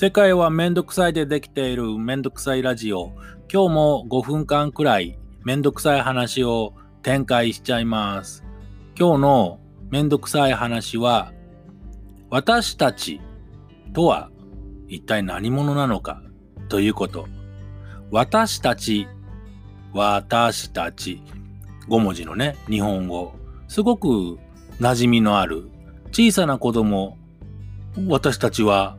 世界はめんどくさいでできているめんどくさいラジオ。今日も5分間くらいめんどくさい話を展開しちゃいます。今日のめんどくさい話は、私たちとは一体何者なのか？ということ。私たち、私たち、5文字のね、日本語。すごく馴染みのある小さな子供、私たちは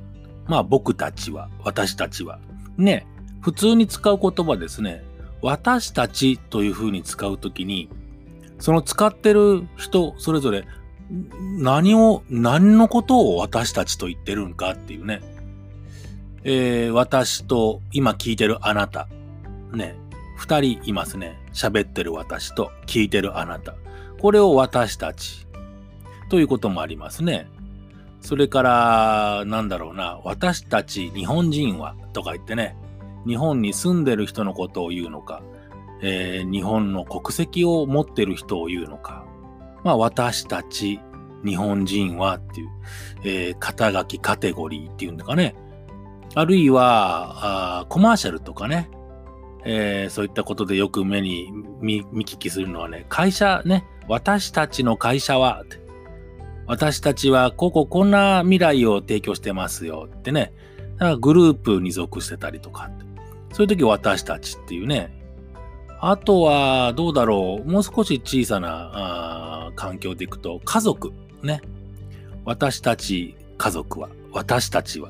まあ僕たちは、私たちは。ね、普通に使う言葉ですね。私たちというふうに使うときに、その使ってる人、それぞれ、何を、何のことを私たちと言ってるんかっていうね。えー、私と今聞いてるあなた。ね。二人いますね。喋ってる私と聞いてるあなた。これを私たち。ということもありますね。それから、なんだろうな、私たち日本人はとか言ってね、日本に住んでる人のことを言うのか、えー、日本の国籍を持ってる人を言うのか、まあ私たち日本人はっていう、えー、肩書きカテゴリーっていうんだかね、あるいはあコマーシャルとかね、えー、そういったことでよく目に見聞きするのはね、会社ね、私たちの会社は、私たちはこここんな未来を提供してますよってね。だからグループに属してたりとか。そういう時私たちっていうね。あとは、どうだろう。もう少し小さな環境でいくと、家族。ね。私たち家族は、私たちは。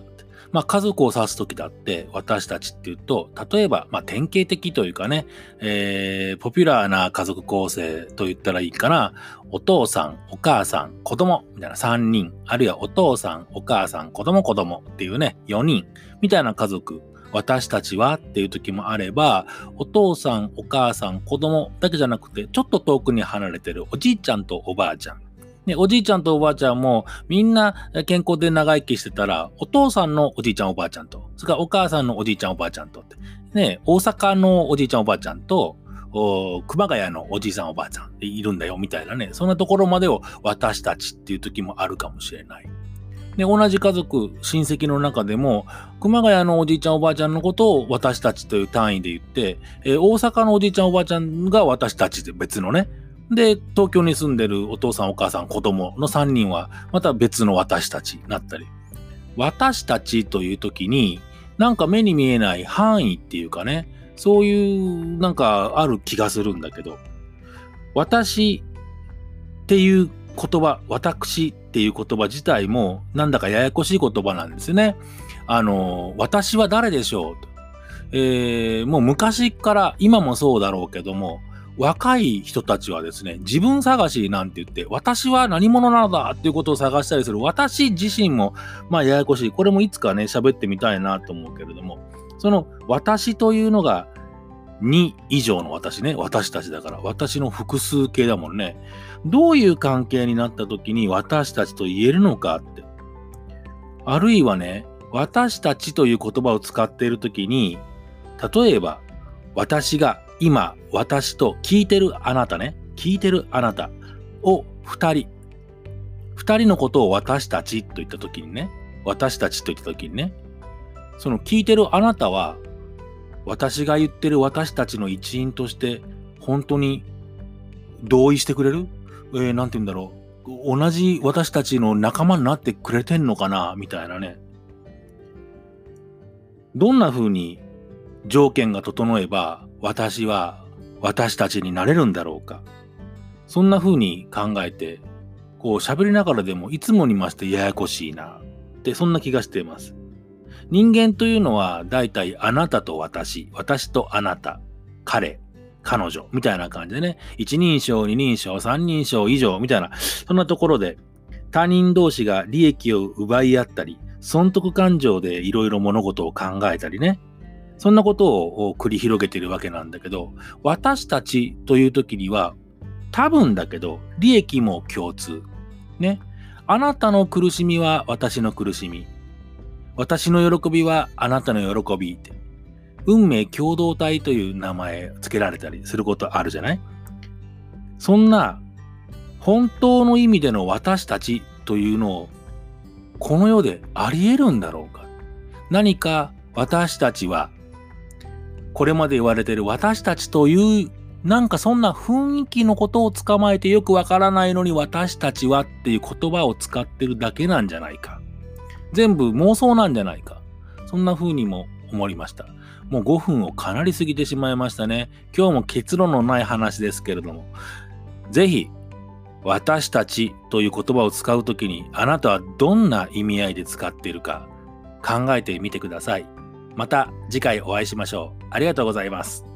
まあ、家族を指すときだって、私たちっていうと、例えば、まあ、典型的というかね、えー、ポピュラーな家族構成と言ったらいいかな、お父さん、お母さん、子供、みたいな3人、あるいはお父さん、お母さん、子供、子供っていうね、4人、みたいな家族、私たちはっていう時もあれば、お父さん、お母さん、子供だけじゃなくて、ちょっと遠くに離れてるおじいちゃんとおばあちゃん、ね、おじいちゃんとおばあちゃんもみんな健康で長生きしてたら、お父さんのおじいちゃんおばあちゃんと、それからお母さんのおじいちゃんおばあちゃんとって、ね、大阪のおじいちゃんおばあちゃんと、熊谷のおじいさんおばあちゃんいるんだよみたいなね、そんなところまでを私たちっていう時もあるかもしれない。で、同じ家族、親戚の中でも、熊谷のおじいちゃんおばあちゃんのことを私たちという単位で言って、えー、大阪のおじいちゃんおばあちゃんが私たちで別のね、で、東京に住んでるお父さんお母さん子供の3人はまた別の私たちになったり。私たちという時になんか目に見えない範囲っていうかね、そういうなんかある気がするんだけど、私っていう言葉、私っていう言葉自体もなんだかややこしい言葉なんですよね。あの、私は誰でしょうえー、もう昔から今もそうだろうけども、若い人たちはですね、自分探しなんて言って、私は何者なのだっていうことを探したりする。私自身も、まあ、ややこしい。これもいつかね、喋ってみたいなと思うけれども、その私というのが2以上の私ね、私たちだから、私の複数形だもんね。どういう関係になった時に私たちと言えるのかって。あるいはね、私たちという言葉を使っている時に、例えば、私が今、私と聞いてるあなたね、聞いてるあなた。を二人、二人のことを私たちと言ったときにね、私たちと言ったときにね、その聞いてるあなたは、私が言ってる私たちの一員として、本当に同意してくれる？えー、なんて言うんだろう。同じ私たちの仲間になってくれてんのかな？みたいなね。どんな風に条件が整えば、私は私たちになれるんだろうか。そんな風に考えて、こう喋りながらでもいつもに増してややこしいなってそんな気がしています。人間というのは大体あなたと私、私とあなた、彼、彼女みたいな感じでね、一人称、二人称、三人称以上みたいな、そんなところで他人同士が利益を奪い合ったり、損得感情でいろいろ物事を考えたりね、そんなことを繰り広げているわけなんだけど、私たちという時には、多分だけど、利益も共通。ね。あなたの苦しみは私の苦しみ。私の喜びはあなたの喜びって。運命共同体という名前付けられたりすることあるじゃない？そんな本当の意味での私たちというのをこの世であり得るんだろうか何か私たちは、これまで言われてる私たちというなんかそんな雰囲気のことを捕まえてよくわからないのに私たちはっていう言葉を使ってるだけなんじゃないか。全部妄想なんじゃないか。そんな風にも思いました。もう5分をかなり過ぎてしまいましたね。今日も結論のない話ですけれども、ぜひ、私たちという言葉を使うときに、あなたはどんな意味合いで使っているか考えてみてください。また次回お会いしましょう。ありがとうございます。